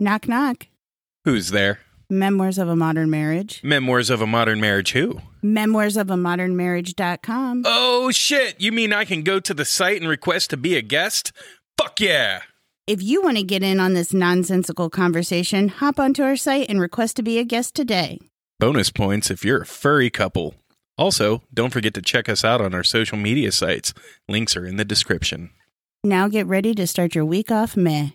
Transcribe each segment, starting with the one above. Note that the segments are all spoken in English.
Knock knock. Who's there? Memoirs of a Modern Marriage. Memoirs of a Modern Marriage who? Memoirs of a Modern Marriage.com. Oh shit, you mean I can go to the site and request to be a guest? Fuck yeah. If you want to get in on this nonsensical conversation, hop onto our site and request to be a guest today. Bonus points if you're a furry couple. Also, don't forget to check us out on our social media sites. Links are in the description. Now get ready to start your week off meh.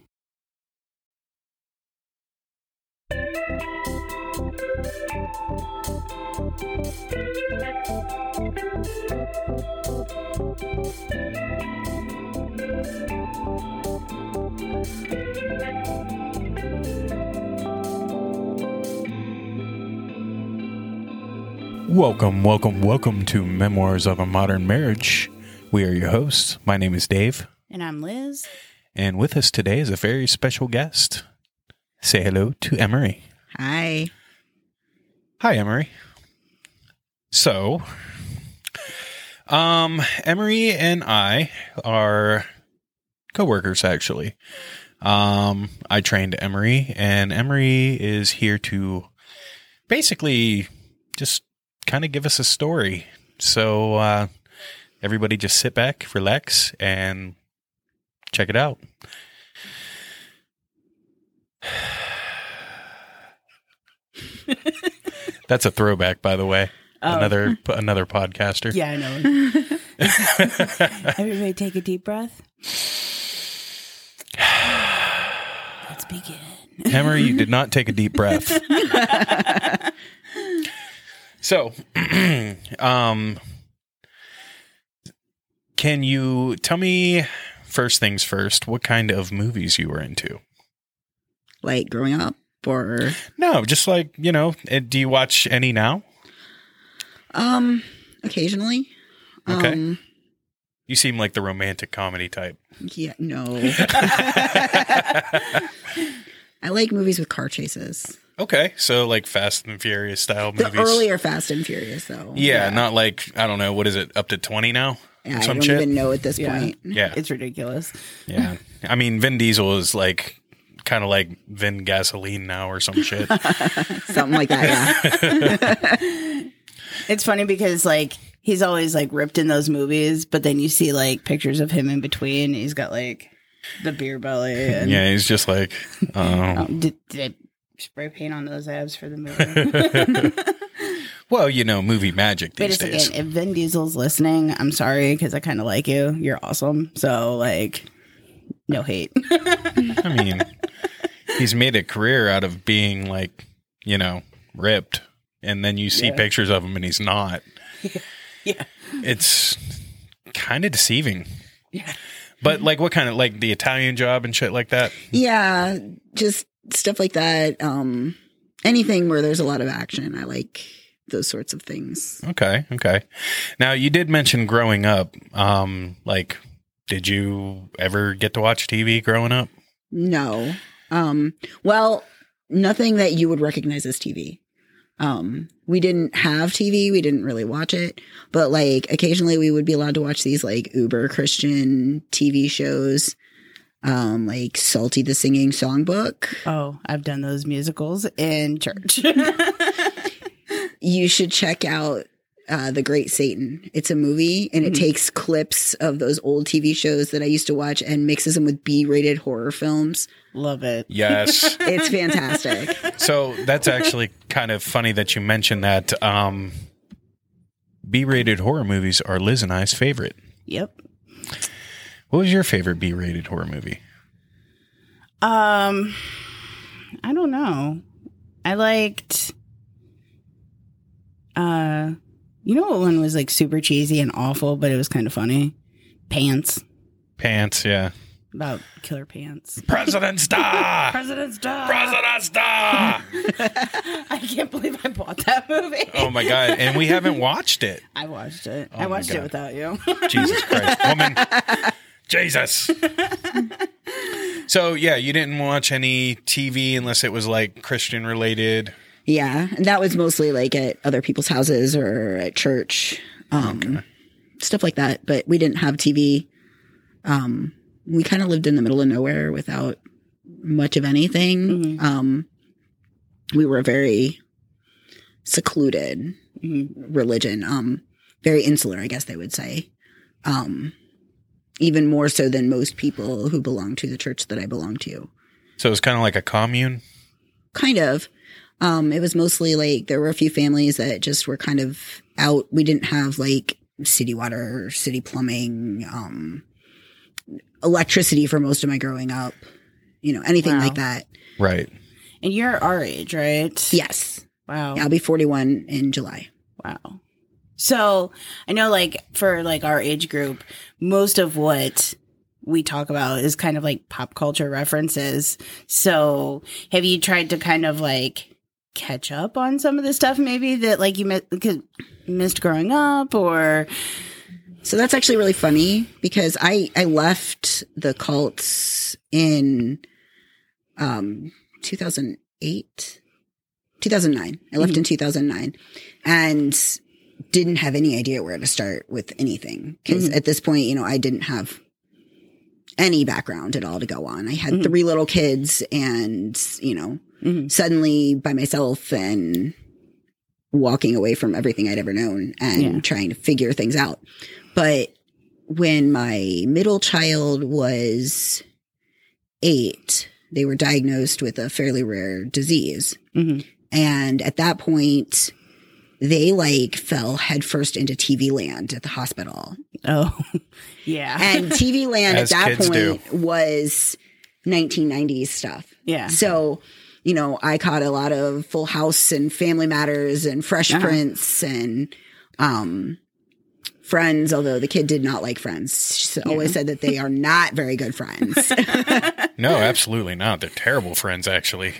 Welcome, welcome, welcome to Memoirs of a Modern Marriage. We are your hosts. My name is Dave, And I'm Liz. and with us today is a very special guest. Say hello to Emory. Hi. Hi, Emory. So, um, Emory and I are coworkers, actually. Um, I trained Emory, and Emory is here to basically just kind of give us a story. So, uh, everybody just sit back, relax, and check it out. That's a throwback, by the way. Another another podcaster. Yeah, I know. Everybody take a deep breath. Let's begin. Emory, you did not take a deep breath. so, um, can you tell me first things first? What kind of movies you were into? Like growing up or No, just like you know. eh, Do you watch any now? um occasionally. Okay. Um You seem like the romantic comedy type. yeah, no. I like movies with car chases. Okay, so like Fast and Furious style The movies. earlier Fast and Furious though. yeah, not like I don't know what is it up to twenty now? Yeah, I Some don't shit? even know at this Yeah. point. Yeah, It's ridiculous. Yeah. I mean, Vin Diesel is like kind of like Vin Gasoline now or some shit. Something like that, yeah. It's funny because like he's always like ripped in those movies, but then you see like pictures of him in between. He's got like the beer belly and yeah, he's just like, oh. Um, did, did I spray paint on those abs for the movie? Well, you know, movie magic Wait a these days. second. If Vin Diesel's listening, I'm sorry because I kind of like you. You're awesome. So like, no hate. I mean, he's made a career out of being like, you know, ripped. And then you see Yeah. pictures of him and he's not. yeah. It's kind of deceiving. Yeah. But like, what kind of like the Italian job and shit like that? Yeah, just stuff like that. Um anything where there's a lot of action. I like those sorts of things. Okay, okay. Now you did mention growing up. Um, like, did you ever get to watch TV growing up? No. Um well, nothing that you would recognize as TV. Um we didn't have TV, we didn't really watch it, but like occasionally we would be allowed to watch these like uber Christian TV shows. Um like Salty the Singing Songbook. Oh, I've done those musicals in church. You should check out uh, The Great Satan. It's a movie and it Mhm. takes clips of those old TV shows that I used to watch and mixes them with B rated horror films. Love it. Yes. It's fantastic. so that's actually kind of funny that you mentioned that. Um, B-rated horror movies are Liz and I's favorite. Yep. What was your favorite B-rated horror movie? Um, I don't know. I liked. Uh, you know what one was like super cheesy and awful, but it was kind of funny. Pants Pants, yeah. about killer pants. President's Day. President's Day. President's Day. I can't believe I bought that movie. Oh my god! And we haven't watched it. I watched it. Oh I watched it without you. Jesus Christ, woman. Jesus. So yeah, you didn't watch any TV unless it was like Christian related. Yeah, and that was mostly like at other people's houses or at church, um, stuff like that. But we didn't have TV. Um, we kind of lived in the middle of nowhere without much of anything. Mhm. Um, we were a very secluded Mhm. religion, um, very insular, I guess they would say. Um, even more so than most people who belong to the church that I belong to. So it was kind of like a commune. Kind of. Um, it was mostly like there were a few families that just were kind of out. We didn't have like city water, city plumbing, um, electricity for most of my growing up. You know, anything Wow. like that. Right. And you're our age, right? Yes. Wow. I'll be 41 in July. Wow. So I know like for like our age group, most of what we talk about is kind of like pop culture references. So have you tried to kind of like catch up on some of the stuff maybe that like you mi- missed growing up or So that's actually really funny because I I left the cults in um 2008 2009. I left in 2009 and didn't have any idea where to start with anything because Mhm. at this point, you know, I didn't have any background at all to go on. I had Mhm. three little kids and, you know, Mhm. suddenly by myself and walking away from everything I'd ever known and Yeah. trying to figure things out. But when my middle child was eight, they were diagnosed with a fairly rare disease. Mhm. And at that point, they like fell headfirst into TV land at the hospital. oh yeah. And TV land at that kids do. point was 1990s stuff. yeah. So, you know, I caught a lot of Full House and Family Matters and Fresh Uh-huh. Prince and um Friends, although the kid did not like Friends. She always said that they are not very good friends. No, absolutely not. They're terrible friends, actually.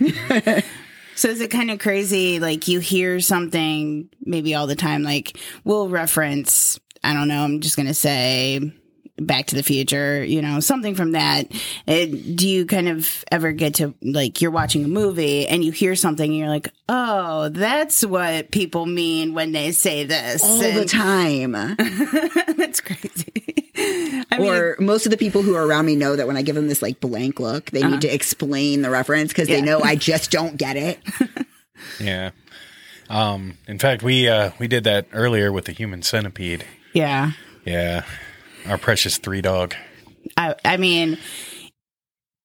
So is it kind of crazy? Like you hear something maybe all the time, like we'll reference, I don't know, I'm just going to say Back to the Future, you know, something from that. It, do you kind of ever get to like you're watching a movie and you hear something and you're like, oh, that's what people mean when they say this. all the time. that's crazy. I mean, or most of the people who are around me know that when I give them this like blank look, they need to explain the reference because Uh-huh. Yeah. they know I just don't get it. Yeah. Um, in fact, we uh, we did that earlier with the human centipede. yeah. Yeah. Our precious three dog. I, I mean,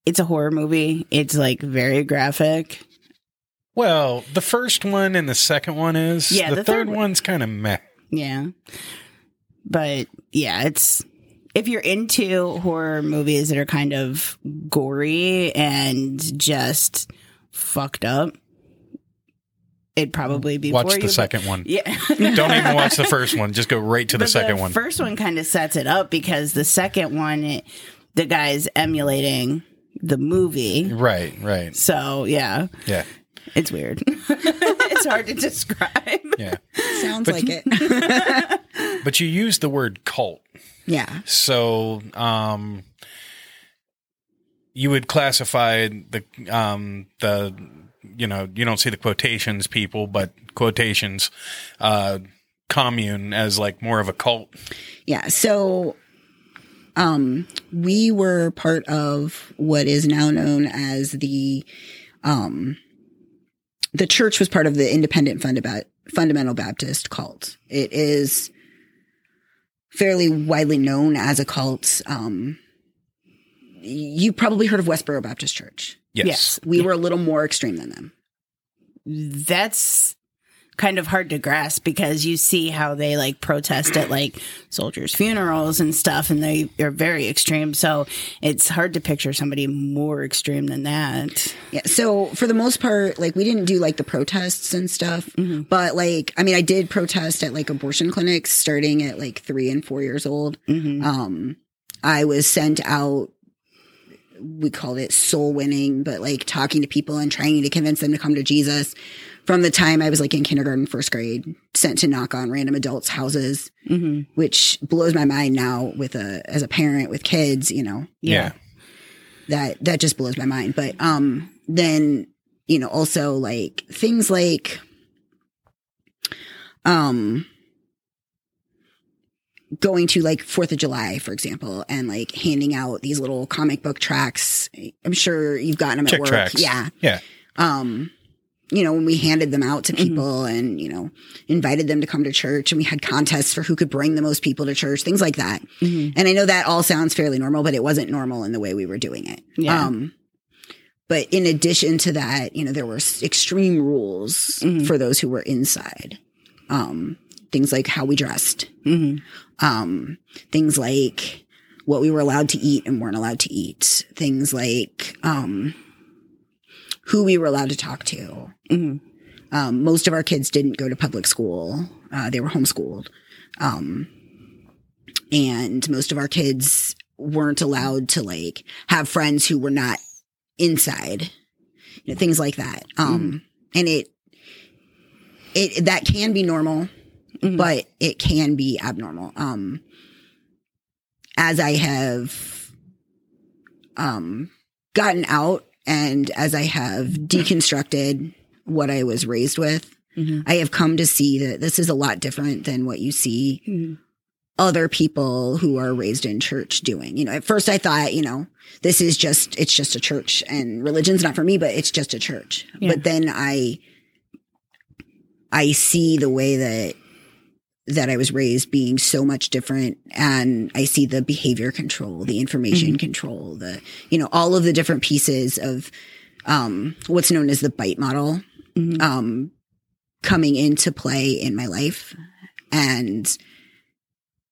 it's a horror movie. It's like very graphic. Well, the first one and the second one is. Yeah, the, the third, third one's kind of meh. Yeah. But yeah, it's if you're into horror movies that are kind of gory and just fucked up, it'd probably be Watch the you, but- second one. Yeah. Don't even watch the first one. Just go right to the But second the one. First one kind of sets it up because the second one, it, the guy's emulating the movie. right, right. So yeah, Yeah. it's weird. it's hard to describe. Yeah. Sounds like it. But you use the word cult. yeah. So, um, you would classify the, um, the, you know, you don't see the quotations people, but quotations, uh, commune as like more of a cult. Yeah. So um we were part of what is now known as the um the church was part of the independent Funda- fundamental Baptist cult. It is fairly widely known as a cult. Um you probably heard of Westboro Baptist Church. Yes. Yes. We were a little more extreme than them. That's kind of hard to grasp because you see how they like protest at like soldiers' funerals and stuff, and they are very extreme. So it's hard to picture somebody more extreme than that. Yeah. So for the most part, like we didn't do like the protests and stuff, but like, I mean, I did protest at like abortion clinics starting at like three and four years old. Mhm. Um, I was sent out, we called it soul winning, but like talking to people and trying to convince them to come to Jesus from the time I was like in kindergarten, first grade, sent to knock on random adults' houses, Mhm. which blows my mind now with a, as a parent with kids, you know, Yeah. that that just blows my mind but um then you know also like things like um going to like Fourth of July, for example, and like handing out these little comic book tracts. I'm sure you've gotten them at work. tracts. Yeah. Yeah. Um, you know, when we handed them out to people and, you know, invited them to come to church and we had contests for who could bring the most people to church, things like that. Mhm. And I know that all sounds fairly normal, but it wasn't normal in the way we were doing it. Yeah. Um, but in addition to that, you know, there were extreme rules Mhm. for those who were inside. Um, things like how we dressed, Mhm. Um, things like what we were allowed to eat and weren't allowed to eat, things like um, who we were allowed to talk to. Mhm. Um, most of our kids didn't go to public school; uh, they were homeschooled, um, and most of our kids weren't allowed to like have friends who were not inside. You know, things like that. Um, and it it that can be normal Mhm. but it can be abnormal. Um, as I have, um, gotten out and as I have deconstructed what I was raised with, Mhm. I have come to see that this is a lot different than what you see Mhm. other people who are raised in church doing. You know, at first I thought, you know, this is just, it's just a church and religion's not for me, but it's just a church. Yeah. But then I, I see the way that, that I was raised being so much different. And I see the behavior control, the information control, the, you know, all of the different pieces of, um, what's known as the BITE model, Mhm. um, coming into play in my life. And,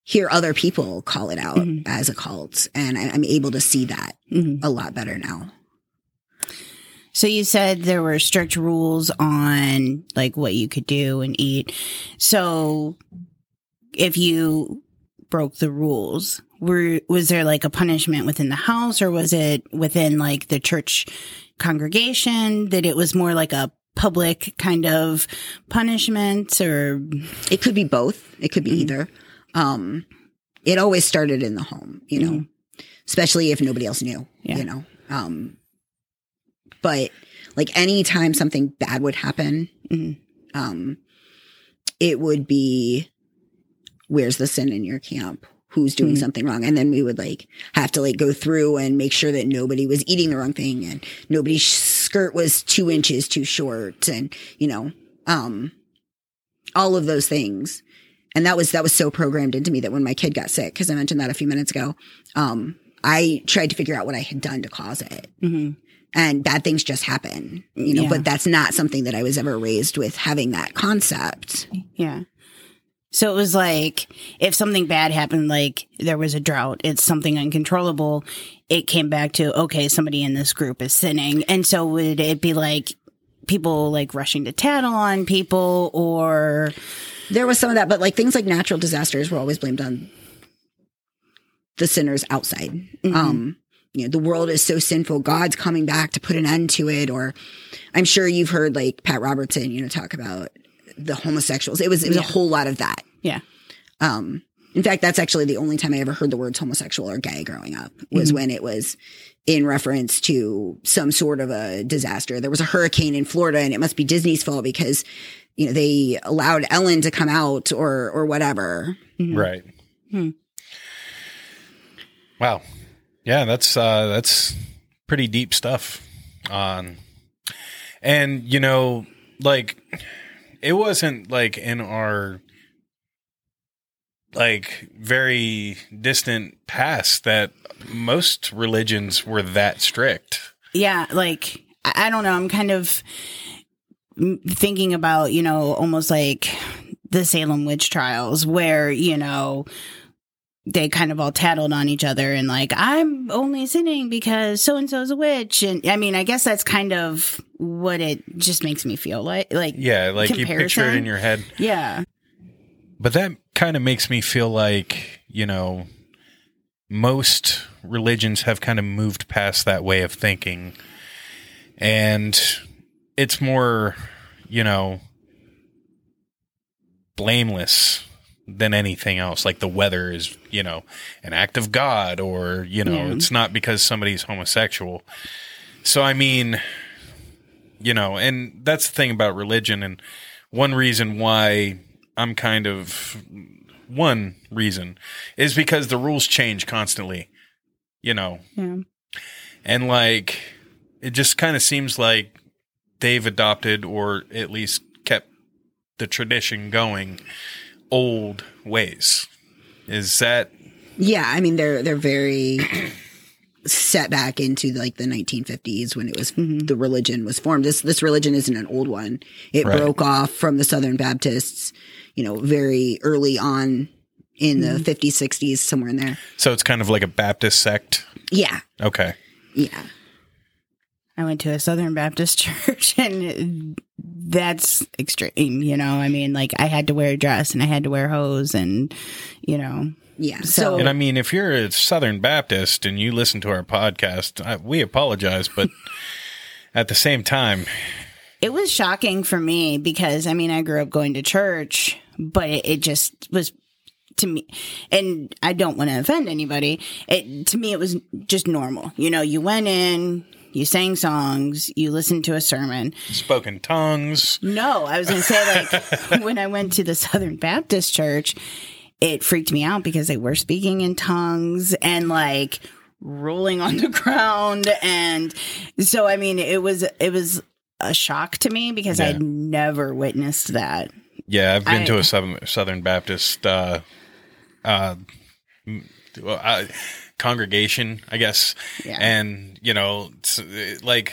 hear other people call it out Mhm. as a cult. And I, I'm able to see that Mhm. a lot better now. So you said there were strict rules on like what you could do and eat. So if you broke the rules, were was there like a punishment within the house or was it within like the church congregation that it was more like a public kind of punishment or It could be both. It could be Mhm. either. Um, it always started in the home, you know, especially if nobody else knew, Yeah. you know. Um, but like anytime something bad would happen, Mhm. um, it would be, where's the sin in your camp? Who's doing Mhm. something wrong? And then we would like have to like go through and make sure that nobody was eating the wrong thing and nobody's skirt was two inches too short and, you know, um, all of those things. And that was, that was so programmed into me that when my kid got sick, cause I mentioned that a few minutes ago, um, I tried to figure out what I had done to cause it Mhm. and bad things just happen, you know, Yeah. but that's not something that I was ever raised with having that concept. Yeah. So it was like if something bad happened, like there was a drought, it's something uncontrollable. It came back to, okay, somebody in this group is sinning. And so would it be like people like rushing to tattle on people or, There was some of that, but like things like natural disasters were always blamed on the sinners outside. Mhm. Um, you know, the world is so sinful. God's coming back to put an end to it. Or I'm sure you've heard like Pat Robertson, you know, talk about the homosexuals. It was, it was Yeah. a whole lot of that. yeah. Um, in fact, that's actually the only time I ever heard the words homosexual or gay growing up was Mhm. when it was in reference to some sort of a disaster. There was a hurricane in Florida and it must be Disney's fault because, you know, they allowed Ellen to come out or, or whatever. Mhm. Right. Hmm. Wow. Yeah, that's uh that's pretty deep stuff on and you know, like it wasn't like in our like very distant past that most religions were that strict. Yeah. Like, I don't know. I'm kind of thinking about, you know, almost like the Salem witch trials where, you know, they kind of all tattled on each other and like, I'm only sinning because so and so's a witch. And I mean, I guess that's kind of what it just makes me feel like. Like, Yeah, like you picture it in your head. yeah. But that kind of makes me feel like, you know, most religions have kind of moved past that way of thinking. And it's more, you know, blameless than anything else. Like the weather is, you know, an act of God or, you know, Yeah. it's not because somebody's homosexual. So, I mean, you know, and that's the thing about religion. And one reason why I'm kind of one reason is because the rules change constantly. You know, Yeah. and like it just kind of seems like they've adopted or at least kept the tradition going old ways. Is that Yeah, I mean they're they're very set back into like the 1950s when it was mm-hmm. the religion was formed. This this religion isn't an old one. It Right. broke off from the Southern Baptists, you know, very early on in the mm-hmm. 50s, 60s, somewhere in there. so it's kind of like a Baptist sect? Yeah, Okay. yeah. I went to a Southern Baptist church and that's extreme, you know. I mean, like I had to wear a dress and I had to wear hose and you know, Yeah. So- So, And I mean, if you're a Southern Baptist and you listen to our podcast, I, we apologize, but at the same time, it was shocking for me because I mean, I grew up going to church, but it, it just was to me and I don't want to offend anybody. It to me it was just normal. You know, you went in, you sang songs, you listened to a sermon. spoken tongues. No, I was going to say like when I went to the Southern Baptist church, it freaked me out because they were speaking in tongues and like rolling on the ground and so I mean it was it was a shock to me because Yeah. I'd never witnessed that. Yeah, I've been I- to a Southern, Baptist uh, uh, well, uh, congregation, I guess, Yeah. and you know, like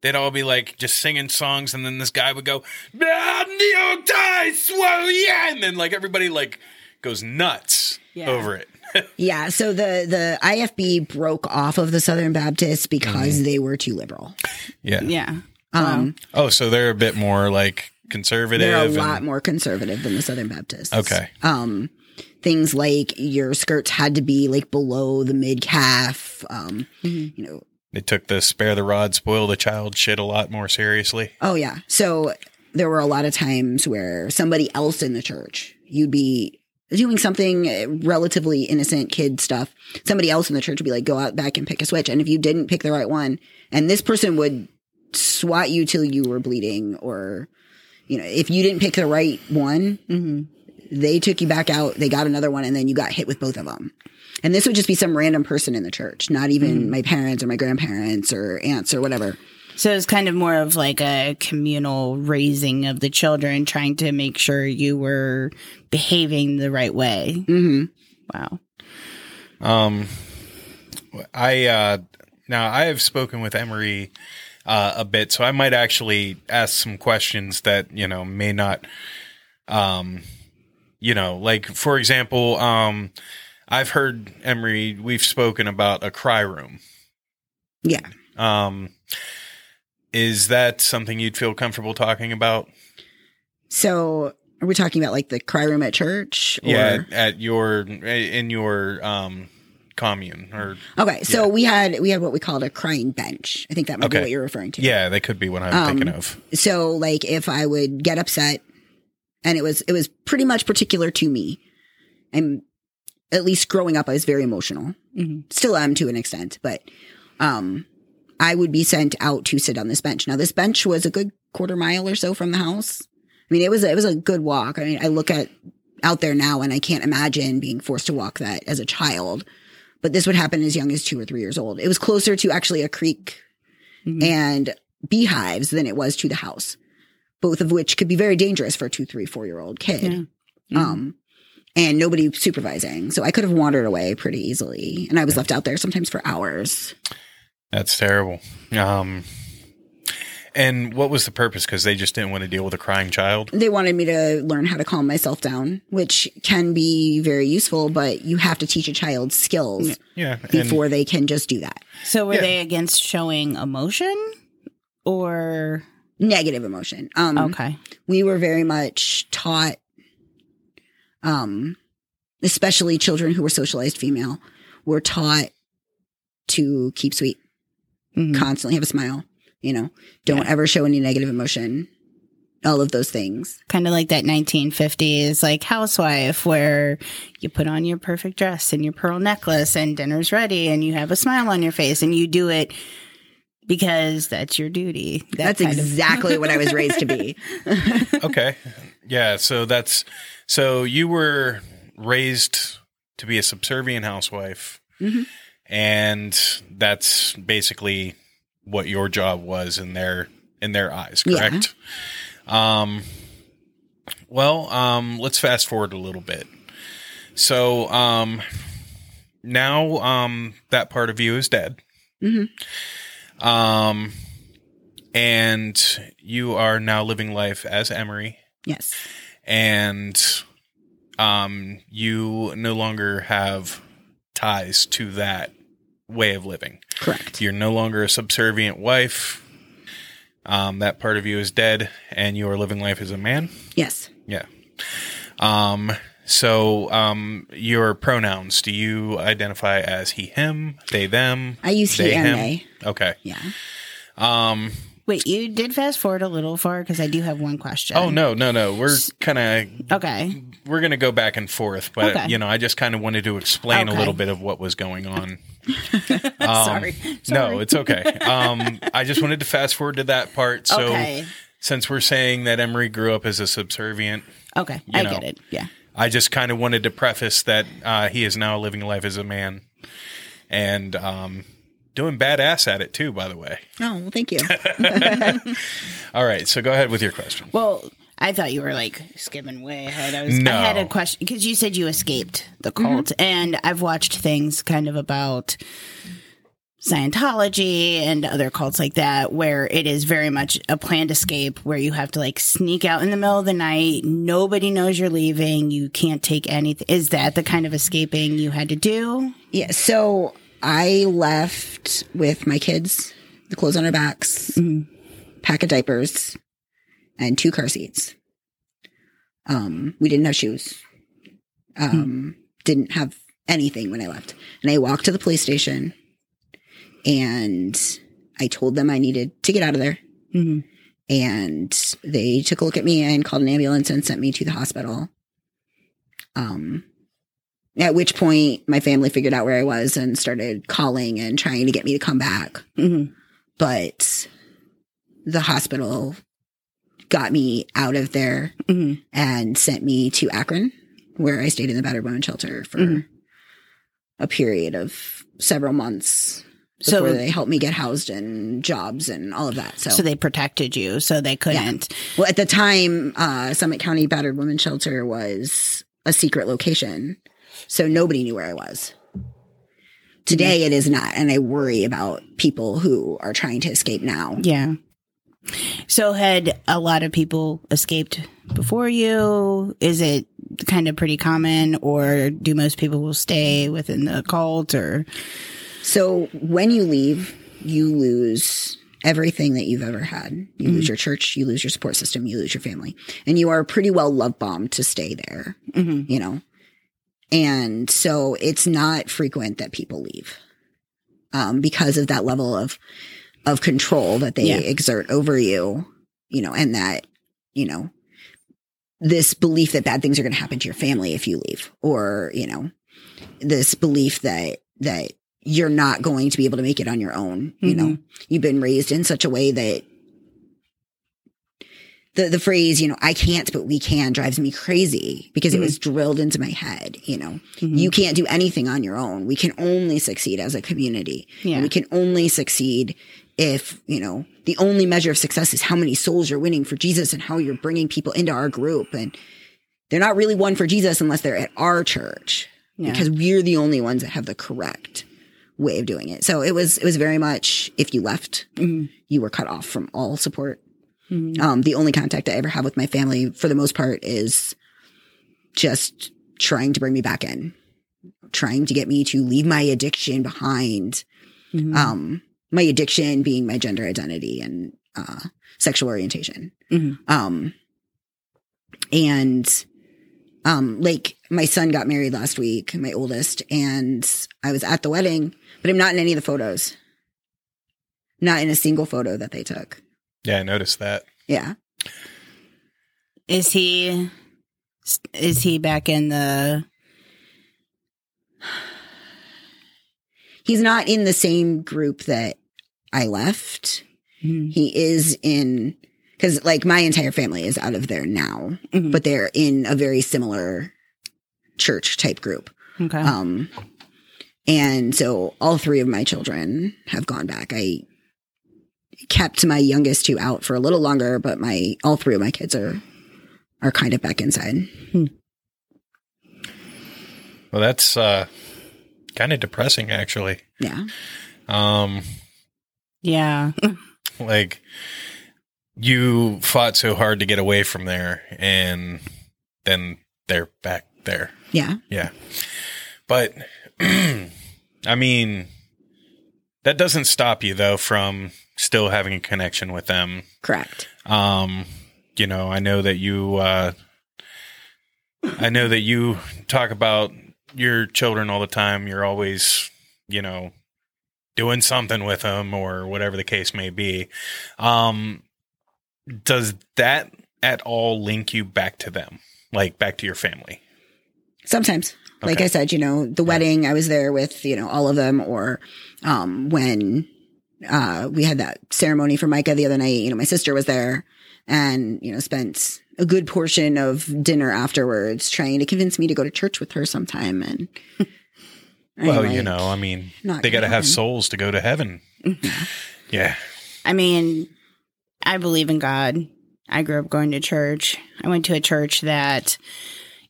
they'd all be like just singing songs, and then this guy would go, "Ah, "Neo dice, well, yeah," and then like everybody like goes nuts Yeah. over it. yeah. So the, the IFB broke off of the Southern Baptists because they were too liberal. yeah. Yeah. Um, Oh, so they're a bit more like conservative. they're a and- lot more conservative than the Southern Baptists. Okay. Um, things like your skirts had to be like below the mid calf. Um, you know, They took the spare the rod, spoil the child shit a lot more seriously. oh yeah. So there were a lot of times where somebody else in the church, you'd be doing something uh, relatively innocent kid stuff. Somebody else in the church would be like, go out back and pick a switch. And if you didn't pick the right one, and this person would swat you till you were bleeding, or, you know, if you didn't pick the right one, hmm they took you back out, they got another one, and then you got hit with both of them. And this would just be some random person in the church, not even my parents or my grandparents or aunts or whatever. So it's kind of more of like a communal raising of the children, trying to make sure you were behaving the right way. hmm Wow. Um, I uh, now I have spoken with Emory uh, a bit, so I might actually ask some questions that you know may not, um, you know, like for example, um, I've heard Emory. We've spoken about a cry room. Yeah. Um, is that something you'd feel comfortable talking about? So are we talking about like the cry room at church? Or? Yeah, at your in your um commune or Okay. So we had we had what we called a crying bench. I think that might be what you're referring to. yeah, that could be what I'm Um, thinking of. So like if I would get upset and it was it was pretty much particular to me. I'm at least growing up I was very emotional. hmm Still am to an extent, but um I would be sent out to sit on this bench. Now this bench was a good quarter mile or so from the house. I mean it was a, it was a good walk. I mean I look at out there now and I can't imagine being forced to walk that as a child. But this would happen as young as 2 or 3 years old. It was closer to actually a creek Mhm. and beehives than it was to the house, both of which could be very dangerous for a two, three, four year old kid. Yeah. Mm-hmm. Um, and nobody supervising. So I could have wandered away pretty easily. And I was left out there sometimes for hours. That's terrible. Um, and what was the purpose? Because they just didn't want to deal with a crying child. They wanted me to learn how to calm myself down, which can be very useful, but you have to teach a child skills Yeah, and before they can just do that. So were Yeah. they against showing emotion or Negative emotion. Um, okay. we were very much taught um especially children who were socialized female were taught to keep sweet Mhm. constantly have a smile you know don't Yeah. ever show any negative emotion all of those things Kind of like that 1950s like housewife where you put on your perfect dress and your pearl necklace and dinner's ready and you have a smile on your face and you do it because that's your duty. That that's kind of- exactly what i was raised to be okay, yeah. So that's so you were raised to be a subservient housewife, Mhm. and that's basically what your job was in their in their eyes, Yeah. correct? Um, well, um, let's fast forward a little bit. So, um, now, um, that part of you is dead. Mhm. Um, and you are now living life as Emory, Yes. and um, you no longer have ties to that way of living. Correct. You're no longer a subservient wife. Um, that part of you is dead, and you are living life as a man. Yes. Yeah. Um. So, um, your pronouns. Do you identify as he, him, they, them? I use he and him? they. Okay. Yeah. Um. Wait, you did fast forward a little far because I do have one question. Oh no, no, no. We're kind of Okay. we're gonna go back and forth, but Okay. you know, I just kind of wanted to explain a little bit of what was going on. Sorry. Um, No, it's okay. Um, I just wanted to fast forward to that part. So, okay. since we're saying that Emory grew up as a subservient, Okay. I know. get it. Yeah. I just kind of wanted to preface that uh, he is now living life as a man and um, doing badass at it too. By the way. Oh, well, thank you. All right, so go ahead with your question. Well, I thought you were like skipping way ahead. I was. No. I had a question because you said you escaped the cult, and I've watched things kind of about Scientology and other cults like that, where it is very much a planned escape, where you have to like sneak out in the middle of the night. Nobody knows you're leaving. You can't take anything. Is that the kind of escaping you had to do? yeah. So I left with my kids, the clothes on our backs, pack of diapers, and two car seats. Um, we didn't have shoes. Um, didn't have anything when I left. And I walked to the police station and I told them I needed to get out of there. Mhm. And they took a look at me and called an ambulance and sent me to the hospital. Um, at which point my family figured out where I was and started calling and trying to get me to come back. hmm But the hospital got me out of there hmm and sent me to Akron, where I stayed in the battered women shelter for Mhm. a period of several months So- they helped me get housed and jobs and all of that. So, So they protected you, so they couldn't. well, at the time, uh, Summit County Battered Women Shelter was a secret location, so nobody knew where I was. Today, it is not, and I worry about people who are trying to escape now. Yeah. So had a lot of people escaped before you? Is it kind of pretty common or do most people will stay within the cult or So when you leave, you lose everything that you've ever had. You lose your church, you lose your support system, you lose your family, and you are pretty well love bombed to stay there, Mhm. you know? And so it's not frequent that people leave, um, because of that level of, of control that they Yeah. exert over you, you know, and that, you know, this belief that bad things are going to happen to your family if you leave, or, you know, this belief that, that you're not going to be able to make it on your own. You know, mm-hmm. you've been raised in such a way that the, the phrase, you know, I can't, but we can drives me crazy because it was mm-hmm. drilled into my head. You know, you mm-hmm. can't do anything on your own. We can only succeed as a community. Yeah. We can only succeed if, you know, the only measure of success is how many souls you're winning for Jesus and how you're bringing people into our group. And they're not really one for Jesus unless they're at our church Yeah. because we're the only ones that have the correct way of doing it. So it was, it was very much if you left, you were cut off from all support. Um, the only contact I ever have with my family for the most part is just trying to bring me back in, trying to get me to leave my addiction behind. Um, my addiction being my gender identity and, uh, sexual orientation. Mhm. Um, and, um, like my son got married last week, my oldest, and I was at the wedding, but I'm not in any of the photos. Not in a single photo that they took. Yeah, I noticed that. Yeah. is he is he back in the He's not in the same group that I left. Mhm. He is in, cause like my entire family is out of there now, Mhm. but they're in a very similar church type group. Okay. Um, and so all three of my children have gone back. I kept my youngest two out for a little longer, but my all three of my kids are are kind of back inside. Well, that's uh, kind of depressing, actually. Yeah. Um, yeah. like you fought so hard to get away from there, and then they're back there. Yeah. Yeah, but I mean, that doesn't stop you though from still having a connection with them. Correct. Um, you know, I know that you. Uh, I know that you talk about your children all the time. You're always, you know, doing something with them or whatever the case may be. Um, does that at all link you back to them, like back to your family? Sometimes, like Okay. I said, you know, the wedding, I was there with, you know, all of them, or um, when uh, we had that ceremony for Micah the other night, you know, my sister was there and, you know, spent a good portion of dinner afterwards trying to convince me to go to church with her sometime. And, I'm Well, you know, I mean, they got to have souls to go to heaven. yeah. I mean, I believe in God. I grew up going to church. I went to a church that,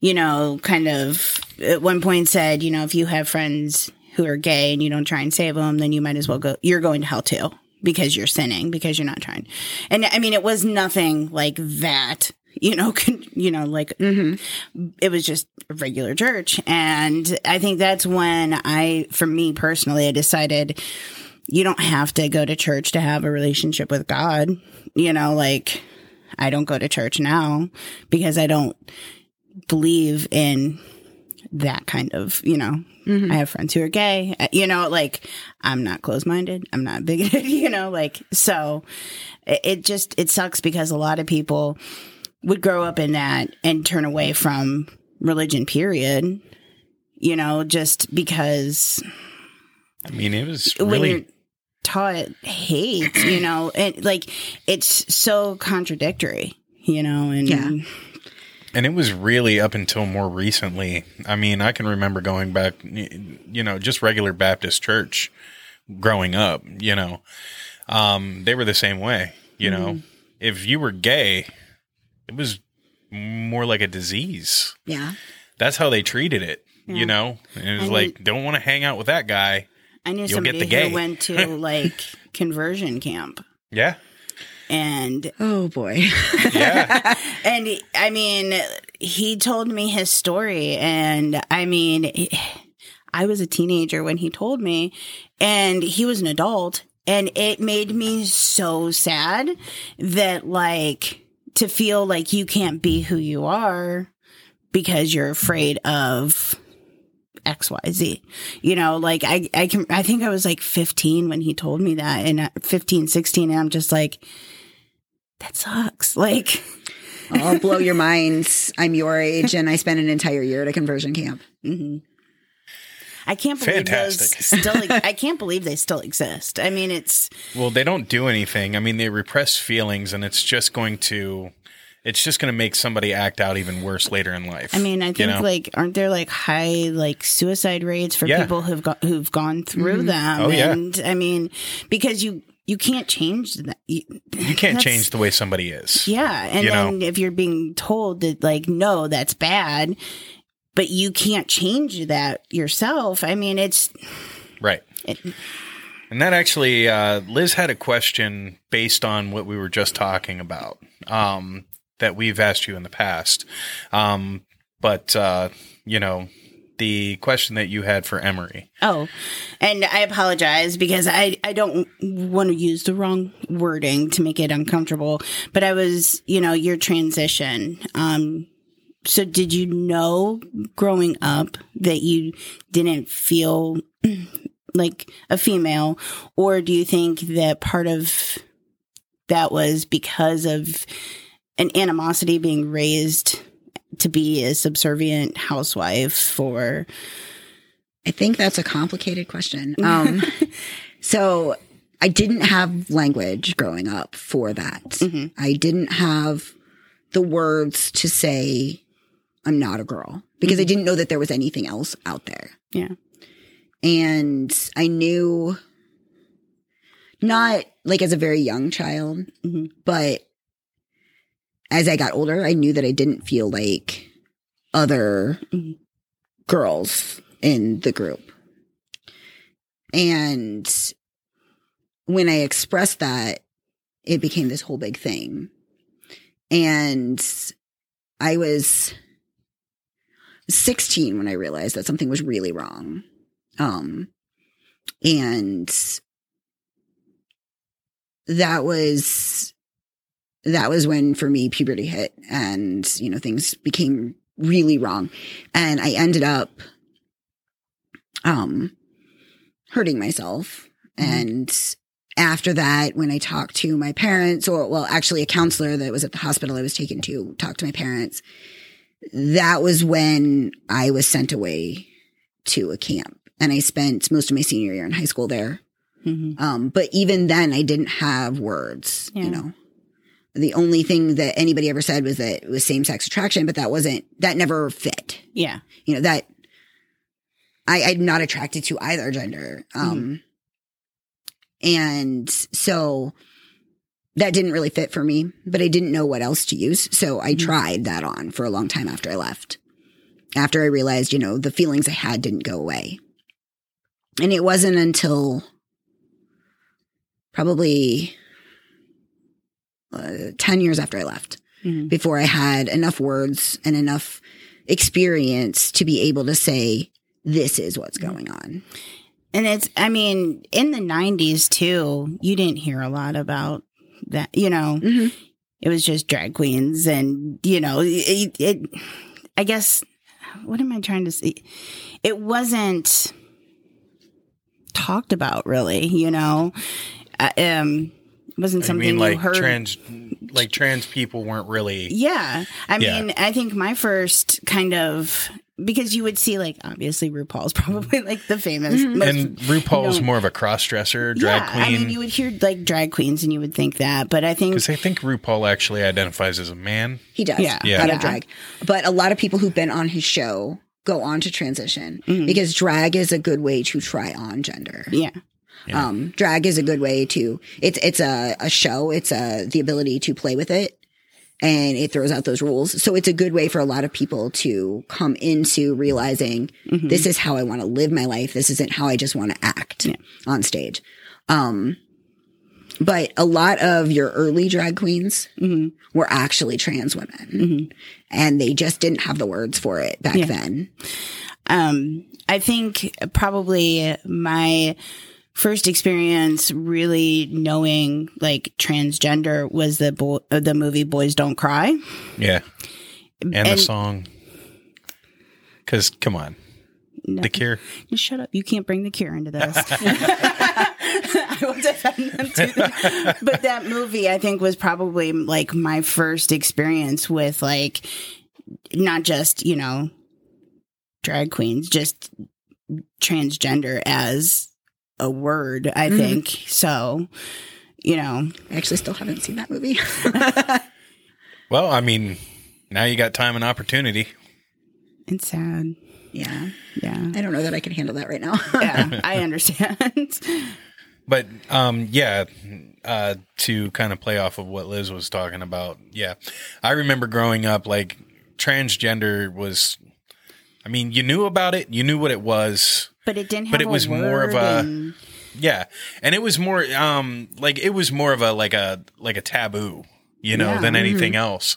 you know, kind of at one point said, you know, if you have friends who are gay and you don't try and save them, then you might as well go, you're going to hell too because you're sinning, because you're not trying. And I mean, it was nothing like that. You know, con- you know, like mm-hmm. it was just a regular church, and I think that's when I, for me personally, I decided you don't have to go to church to have a relationship with God. You know, like I don't go to church now because I don't believe in that kind of, you know, I have friends who are gay, Uh, you know, like I'm not closed minded. I'm not bigoted, you know, like, so it, it just, it sucks because a lot of people would grow up in that and turn away from religion, period, you know, just because I mean, it was when you're really. taught hate, you know, and like it's so contradictory, you know, and Yeah. And it was really up until more recently. I mean, I can remember going back, you know, just regular Baptist church growing up, you know. Um, they were the same way, you know. If you were gay, it was more like a disease. Yeah. That's how they treated it, Yeah. you know. And it was And- like, don't want to hang out with that guy. I knew You'll get somebody the gay. who went to like conversion camp Yeah. And Oh boy. Yeah. and I mean he told me his story and I mean I was a teenager when he told me and he was an adult and it made me so sad that like to feel like you can't be who you are because you're afraid of XYZ. You know, like I I can I think I was like 15 when he told me that and uh, 15 16 and I'm just like that sucks. Like I'll blow your minds. I'm your age and I spent an entire year at a conversion camp. hmm I can't believe Fantastic. those still. I can't believe they still exist. I mean, it's Well, they don't do anything. I mean, they repress feelings, and it's just going to, it's just going to make somebody act out even worse later in life. I mean, I you think know? like aren't there like high like suicide rates for Yeah. people who've got who've gone through them? Oh, yeah. And I mean, because you you can't change that. You, you can't change the way somebody is. Yeah, and You then if you're being told that like no, that's bad, but you can't change that yourself. I mean, it's Right. it, And that actually, uh, Liz had a question based on what we were just talking about um, that we've asked you in the past. Um, but, uh, you know, the question that you had for Emory. Oh, and I apologize because I, I don't want to use the wrong wording to make it uncomfortable, but I was, you know, your transition. Um, so did you know growing up that you didn't feel like a female, or do you think that part of that was because of an animosity being raised to be a subservient housewife for I think that's a complicated question. Um, so I didn't have language growing up for that. Mhm. I didn't have the words to say, I'm not a girl. because I didn't know that there was anything else out there. Yeah. And I knew not like as a very young child, Mhm. but as I got older, I knew that I didn't feel like other girls in the group. And when I expressed that, it became this whole big thing. And I was 16 when I realized that something was really wrong. Um, and that was, that was when for me puberty hit and, you know, things became really wrong. And I ended up, um, hurting myself. And after that, when I talked to my parents, or well, actually a counselor that was at the hospital I was taken to, talked to my parents, that was when I was sent away to a camp. And I spent most of my senior year in high school there. Mhm. Um, but even then, I didn't have words, Yeah. you know. The only thing that anybody ever said was that it was same sex attraction, but that wasn't, that never fit Yeah. you know that I, I'm not attracted to either gender. Um, and so that didn't really fit for me, but I didn't know what else to use. So I Mhm. tried that on for a long time after I left. After I realized, you know, the feelings I had didn't go away. And it wasn't until probably uh, 10 years after I left Mhm. before I had enough words and enough experience to be able to say, this is what's going on. And it's, I mean, in the 90s too, you didn't hear a lot about that, you know, Mhm. it was just drag queens and, you know, it, it I guess, what am I trying to say? It wasn't talked about really, you know, uh, um, it wasn't I something mean, you like heard. trans, like trans people weren't really. Yeah. I Yeah. mean, I think my first kind of because you would see like obviously RuPaul's probably like the famous most, And RuPaul's No. more of a cross dresser, drag yeah, I mean, you would hear like drag queens and you would think that, but I think Because I think RuPaul actually identifies as a man. He does. Yeah. Yeah. Out Yeah. of drag. But a lot of people who've been on his show go on to transition Mhm. because drag is a good way to try on gender. yeah, Yeah. Um, drag is a good way to, it's, it's a, a show. It's a, the ability to play with it and it throws out those rules. So it's a good way for a lot of people to come into realizing Mhm. this is how I want to live my life. This isn't how I just want to act Yeah. on stage. Um, but a lot of your early drag queens Mhm. were actually trans women Mhm. and they just didn't have the words for it back Yeah. then. Um, I think probably my first experience really knowing like transgender was the bo- the movie Boys Don't Cry. Yeah. And, the song. Because, come on. No, The Cure. just shut up. You can't bring the cure into this. I will defend them to them. But that movie, I think, was probably like my first experience with like not just, you know, drag queens, just transgender as a word, I Mhm. think. So, you know, I actually still haven't seen that movie. Well, I mean, now you got time and opportunity. it's sad. yeah. Yeah. I don't know that I can handle that right now. Yeah, I understand. But um, yeah, uh, to kind of play off of what Liz was talking about, yeah, I remember growing up like transgender was. I mean, you knew about it, you knew what it was, But it didn't have But it a was more of a- and- yeah, and it was more um like it was more of a like a like a taboo, you know, Yeah. than anything else.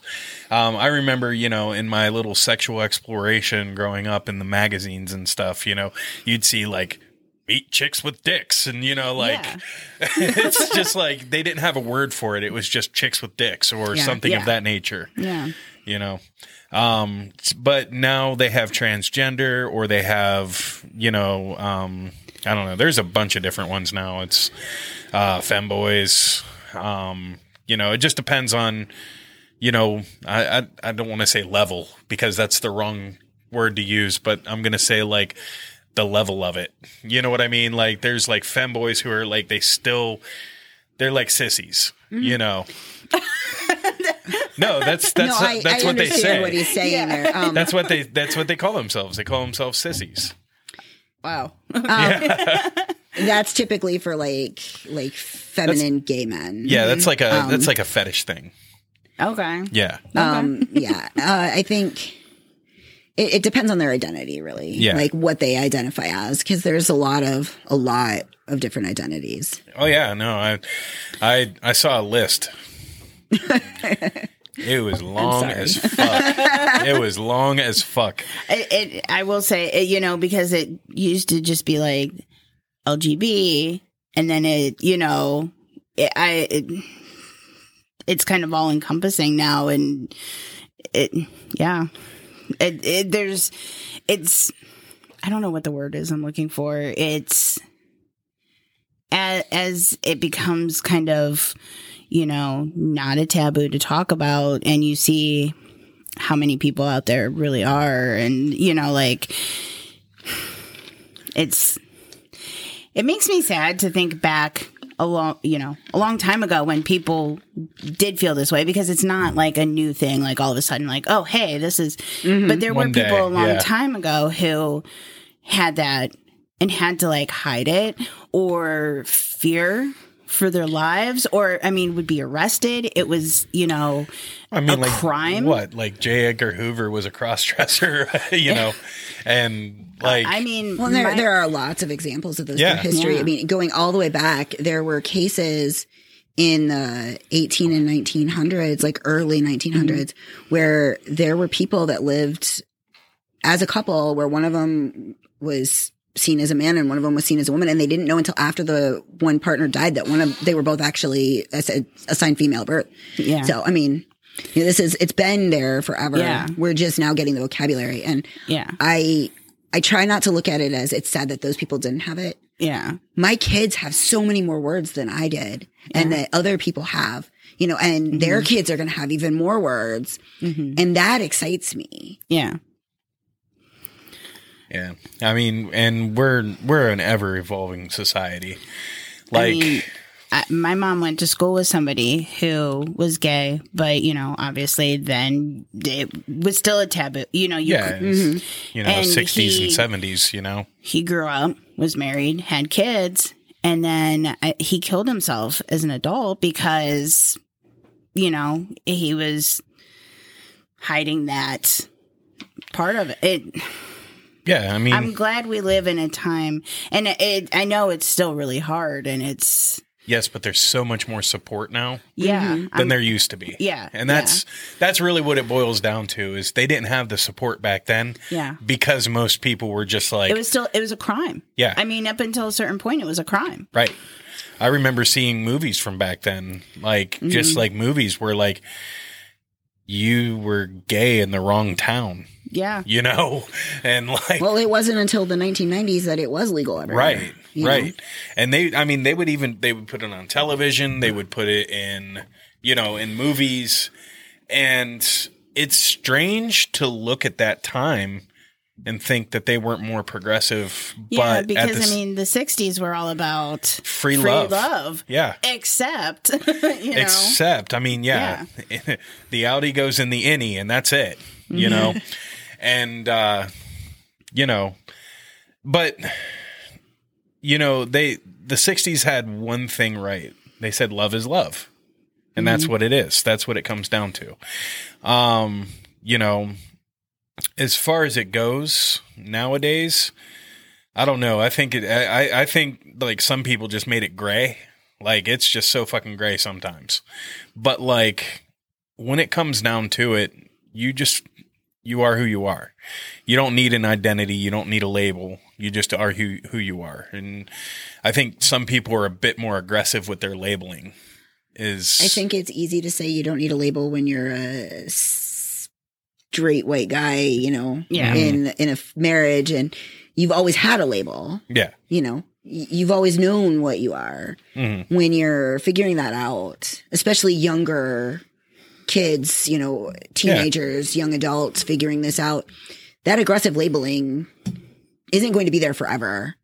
Um, I remember, you know, in my little sexual exploration growing up in the magazines and stuff, you know, you'd see like meet chicks with dicks and you know like Yeah. it's just like they didn't have a word for it it was just chicks with dicks or Yeah. something of that nature Yeah. You know? Um but now they have transgender or they have you know um i don't know. There's a bunch of different ones now. It's uh femboys. Um you know it just depends on you know i i, I don't want to say level because that's the wrong word to use but i'm gonna say like the level of it. You know what i mean? Like there's like femboys who are like they still they're like sissies you know No, that's that's no, I, that's I what they say. what he's saying Yeah. there. Um, that's what they that's what they call themselves. They call themselves sissies. Wow. that's typically for like like feminine gay men. Yeah, that's like a Um, that's like a fetish thing. Okay. Yeah. Um, yeah. Uh, I think it, it depends on their identity, really. Yeah. Like what they identify as, because there's a lot of a lot of different identities. Oh yeah, no, I I I saw a list. it was long as fuck. it was long as fuck. It, it I will say, it, you know, because it used to just be like LGB, and then it, you know, it, I, it, it's kind of all encompassing now, and it, yeah, it, it, there's, it's, I don't know what the word is I'm looking for. It's as, as it becomes kind of, you know, not a taboo to talk about, and you see how many people out there really are and you know like it's it makes me sad to think back a long you know a long time ago when people did feel this way because it's not like a new thing like all of a sudden like oh hey this is mm-hmm. but there One were people day, a long yeah. time ago who had that and had to like hide it or fear for their lives or i mean would be arrested it was you know I mean, a like crime What? Like J. Edgar Hoover was a cross dresser, you know, and like i mean Well, there, my- there are lots of examples of those Yeah. through history. Yeah. I mean, going all the way back, there were cases in the 18 and 1900s, like early 1900s, where there were people that lived as a couple where one of them was seen as a man and one of them was seen as a woman and they didn't know until after the one partner died that one of they were both actually assigned female birth Yeah. so i mean you know, this is it's been there forever Yeah. we're just now getting the vocabulary and yeah I I try not to look at it as it's sad that those people didn't have it. yeah My kids have so many more words than I did and that other people have, you know, and their Mm-hmm. kids are going to have even more words. And that excites me. yeah yeah. I mean, and we're we're an ever evolving society. Like, I mean, I, my mom went to school with somebody who was gay, but you know, obviously, then it was still a taboo. You know, you yeah, cou- it's, you know, sixties and seventies. You know, he grew up, was married, had kids, and then uh, he killed himself as an adult because, you know, he was hiding that part of it. it yeah. I mean, I'm glad we live in a time, and it, I know it's still really hard, and it's yes, but there's so much more support now yeah, than I'm- there used to be. Yeah, and that's that's really what it boils down to. Is they didn't have the support back then. Yeah. because most people were just like, it was still it was a crime. Yeah. I mean, up until a certain point, it was a crime. Right. I remember seeing movies from back then, like Mm-hmm. just like movies where like you were gay in the wrong town, Yeah, you know, and like Well, it wasn't until the 1990s that it was legal everywhere. right, you know? right, and they, I mean, they would even they would put it on television, they would put it in, you know, in movies, and it's strange to look at that time and think that they weren't more progressive, yeah. but because I mean, the '60s were all about free, free love. love, yeah. except you know, Except, I mean, yeah, the outie goes in the innie, and that's it, you know, and uh, you know, but you know, they the '60s had one thing right. They said love is love, and that's what it is. That's what it comes down to. Um, you know, as far as it goes nowadays, I don't know. I think it. I I- think like some people just made it gray. Like it's just so fucking gray sometimes. But like when it comes down to it, you just you are who you are. You don't need an identity. You don't need a label. You just are who who you are. And I think some people are a bit more aggressive with their labeling. Is I think it's easy to say you don't need a label when you're a straight white guy, you know, Yeah. in in a f- marriage and you've always had a label, yeah. you know. You've always known what you are. Mhm. When you're figuring that out, especially younger kids, you know, teenagers, young adults figuring this out, that aggressive labeling isn't going to be there forever.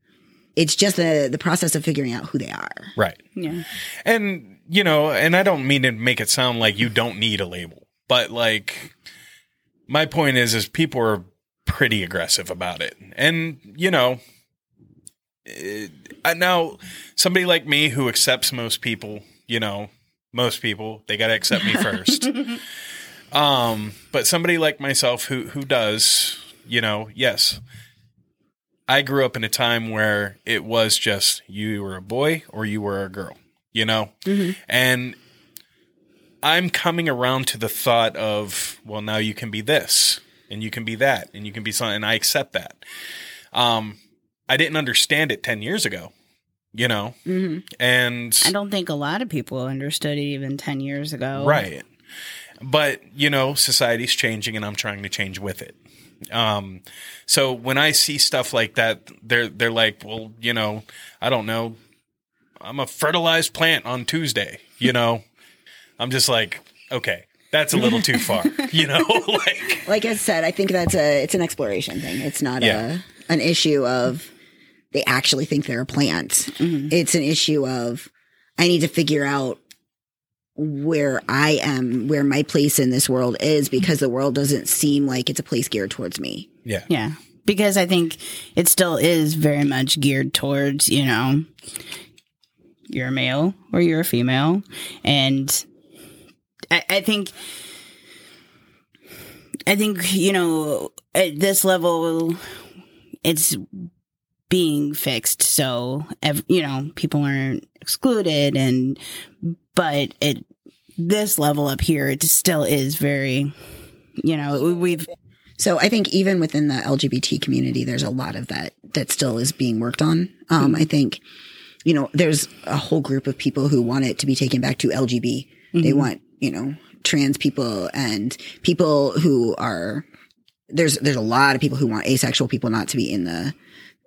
It's just the the process of figuring out who they are. Right. yeah, And you know, and I don't mean to make it sound like you don't need a label, but like my point is, is people are pretty aggressive about it, and you know, it, now somebody like me who accepts most people, you know, most people they got to accept me first. um, but somebody like myself who who does, you know, yes. I grew up in a time where it was just you were a boy or you were a girl, you know? Mm-hmm. And I'm coming around to the thought of, well, now you can be this and you can be that and you can be something. And I accept that. Um, I didn't understand it 10 years ago, you know? Mm-hmm. And I don't think a lot of people understood it even 10 years ago. Right. But, you know, society's changing and I'm trying to change with it. Um, so when I see stuff like that, they're, they're like, well, you know, I don't know. I'm a fertilized plant on Tuesday, you know? I'm just like, okay, that's a little too far, you know? like, Like I said, I think that's a it's an exploration thing. It's not Yeah. a an issue of they actually think they're a plant. Mm-hmm. It's an issue of I need to figure out where I am, where my place in this world is, because the world doesn't seem like it's a place geared towards me. yeah. Yeah. Because I think it still is very much geared towards, you know, you're a male or you're a female. And I, I think, I think, you know, at this level, it's being fixed. So, ev- you know, people aren't excluded. And, but at this level up here, it still is very, you know, we've, So I think even within the LGBT community, there's a lot of that that still is being worked on. Um, I think, you know, there's a whole group of people who want it to be taken back to LGB. They want, you know, trans people and people who are there's there's a lot of people who want asexual people not to be in the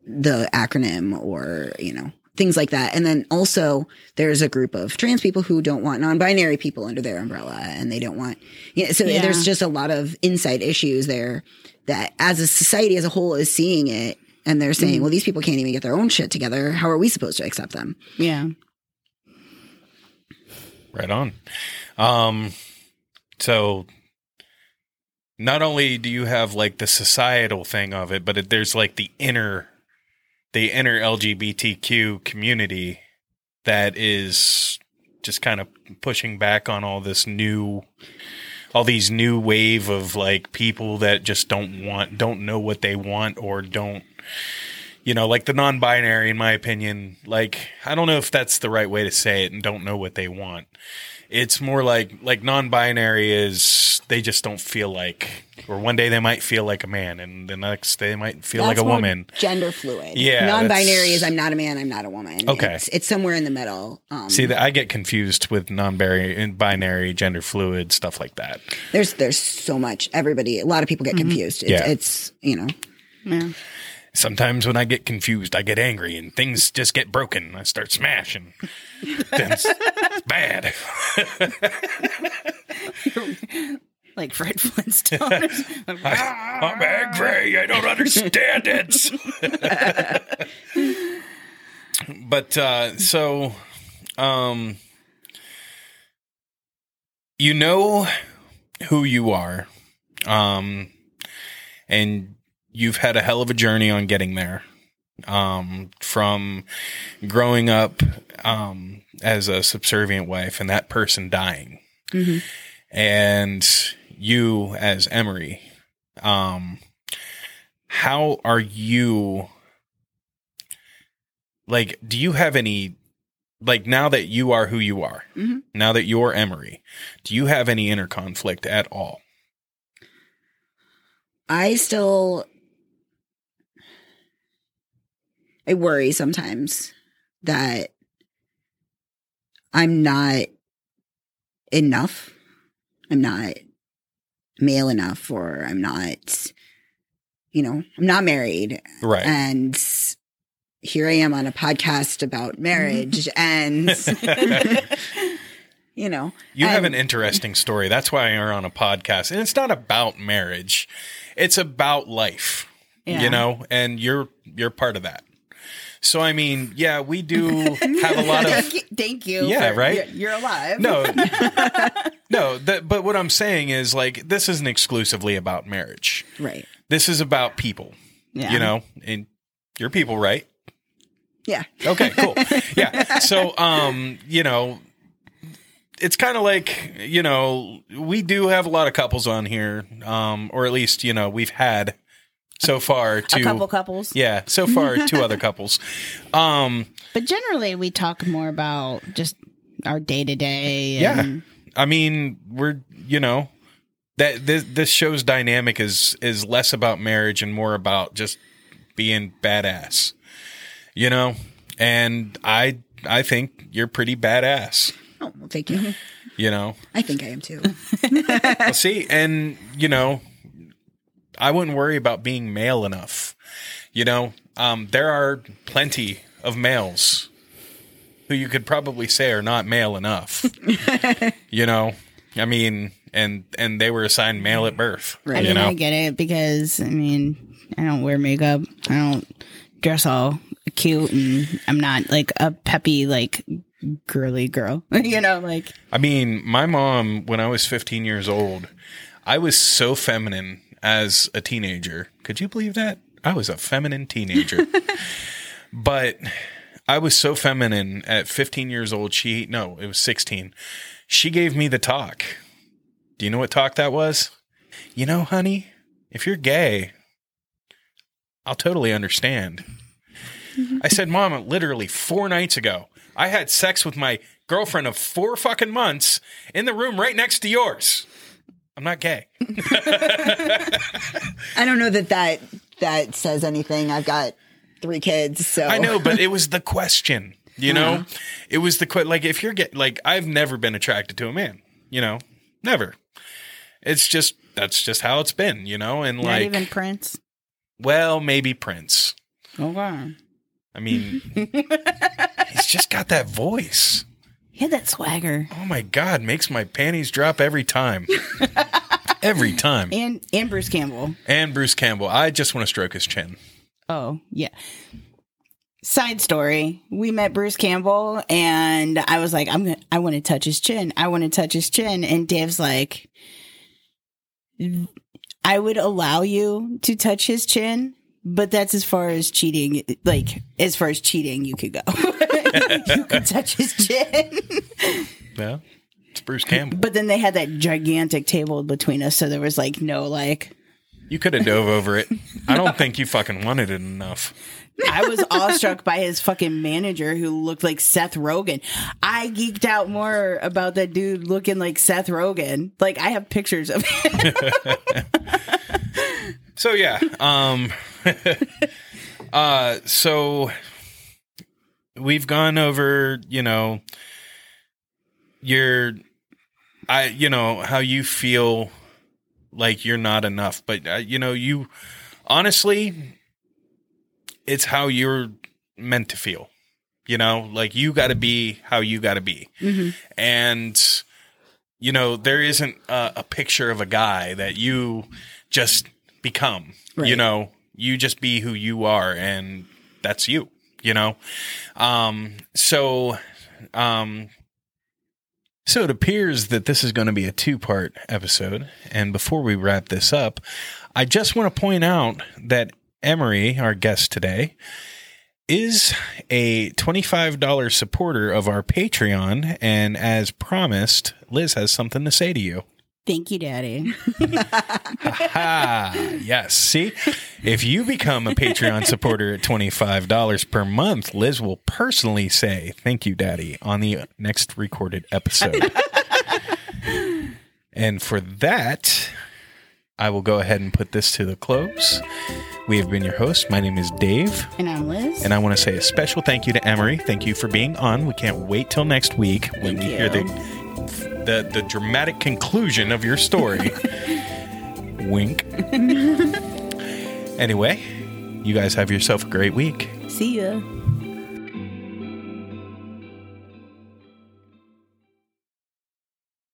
the acronym or you know things like that and then also there's a group of trans people who don't want non-binary people under their umbrella and they don't want you know, so Yeah. there's just a lot of inside issues there that as a society as a whole is seeing it and they're saying mm-hmm. well these people can't even get their own shit together how are we supposed to accept them yeah. Right on. Um, so not only do you have like the societal thing of it, but it, there's like the inner, the inner LGBTQ community that is just kind of pushing back on all this new, all these new wave of like people that just don't want, don't know what they want or don't, you know, like the non-binary, in my opinion, like I don't know if that's the right way to say it, and don't know what they want. It's more like like non-binary is they just don't feel like, or one day they might feel like a man, and the next they might feel like a more woman. gender fluid Yeah, non-binary is i'm not a man i'm not a woman Okay. it's, it's somewhere in the middle um See, that I get confused with non-binary, binary, gender fluid stuff like that. there's there's so much everybody a lot of people get confused it's, Yeah. it's you know Yeah. Sometimes when I get confused, I get angry and things just get broken. I start smashing. then it's, it's bad. Like Fred Flintstone. I'm angry. I don't understand it. but uh, so, um, you know who you are, um, and you've had a hell of a journey on getting there. Um, from growing up um, as a subservient wife and that person dying, and you as Emory, um, how are you? Like, do you have any? Like now that you are who you are, Mhm. now that you're Emory, do you have any inner conflict at all? I still I worry sometimes that I'm not enough. I'm not male enough or I'm not you know, I'm not married Right. and here I am on a podcast about marriage and you know, You have an interesting story. That's why you're on a podcast. And it's not about marriage. It's about life. Yeah. You know, and you're you're part of that. So I mean, yeah, we do have a lot of thank, you, thank you. Yeah, for- right? You're, you're alive. No, no. That, but what I'm saying is like this isn't exclusively about marriage. Right. This is about people. Yeah. You know, and you're people, right? Yeah. Okay, cool. yeah. So, um, you know, it's kind of like, you know, we do have a lot of couples on here, um, or at least, you know, we've had so far two a couple couples. Yeah, so far two other couples. Um, But generally, we talk more about just our day to day. yeah. I mean, we're, you know, that this this show's dynamic is is less about marriage and more about just being badass. You know? And I I think you're pretty badass. Oh, well, thank you. You know, I think I am too. well, see, and you know, I wouldn't worry about being male enough. You know, um, there are plenty of males who you could probably say are not male enough. you know, I mean, and and they were assigned male at birth. I You mean, know, I get it because I mean, I don't wear makeup. I don't dress all cute, and I'm not like a peppy like girly girl. you know, like I mean, my mom, when I was 15 years old, I was so feminine as a teenager. Could you believe that? I was a feminine teenager. but I was so feminine at 15 years old. She, no, it was 16. She gave me the talk. Do you know what talk that was? You know, honey, if you're gay, I'll totally understand. I said, Mom, literally four nights ago, I had sex with my girlfriend of four fucking months in the room right next to yours. I'm not gay. I don't know that that that says anything. I've got three kids, so I know, but it was the question. You know, mm-hmm. it was the que- like if you're get like I've never been attracted to a man. You know, never. It's just that's just how it's been. You know, and not like even Prince. well, maybe Prince. Oh Okay, I mean, he's just got that voice. He had that swagger, Oh my god, makes my panties drop every time. every time. and and Bruce Campbell. And Bruce Campbell, I just want to stroke his chin. Oh, yeah. Side story. We met Bruce Campbell and I was like, I'm gonna I want to touch his chin. I want to touch his chin. And Dave's like, I would allow you to touch his chin, but that's as far as cheating like as far as cheating you could go. you could touch his chin. Yeah. It's Bruce Campbell. But then they had that gigantic table between us, so there was like no like You could have dove over it. I don't think you fucking wanted it enough. I was awestruck by his fucking manager who looked like Seth Rogen. I geeked out more about that dude looking like Seth Rogen. Like I have pictures of him. So yeah, um uh so we've gone over, you know, your I you know, how you feel like you're not enough, but uh, you know, you honestly it's how you're meant to feel. You know, like you got to be how you got to be. And you know, there isn't a, a picture of a guy that you just become. You know, you just be who you are, and that's you. You know, um, so, um, so it appears that this is going to be a two-part episode. And before we wrap this up, I just want to point out that Emory, our guest today, is a $25 supporter of our Patreon. And as promised, Liz has something to say to you. Thank you, Daddy. Yes. See, if you become a Patreon supporter at $25 per month, Liz will personally say, Thank you, Daddy, on the next recorded episode. and for that, I will go ahead and put this to the close. We have been your hosts. My name is Dave. And I'm Liz. And I want to say a special thank you to Emory. Thank you for being on. We can't wait till next week when Thank we you. hear the the the dramatic conclusion of your story. Wink. anyway, you guys have yourself a great week. See ya.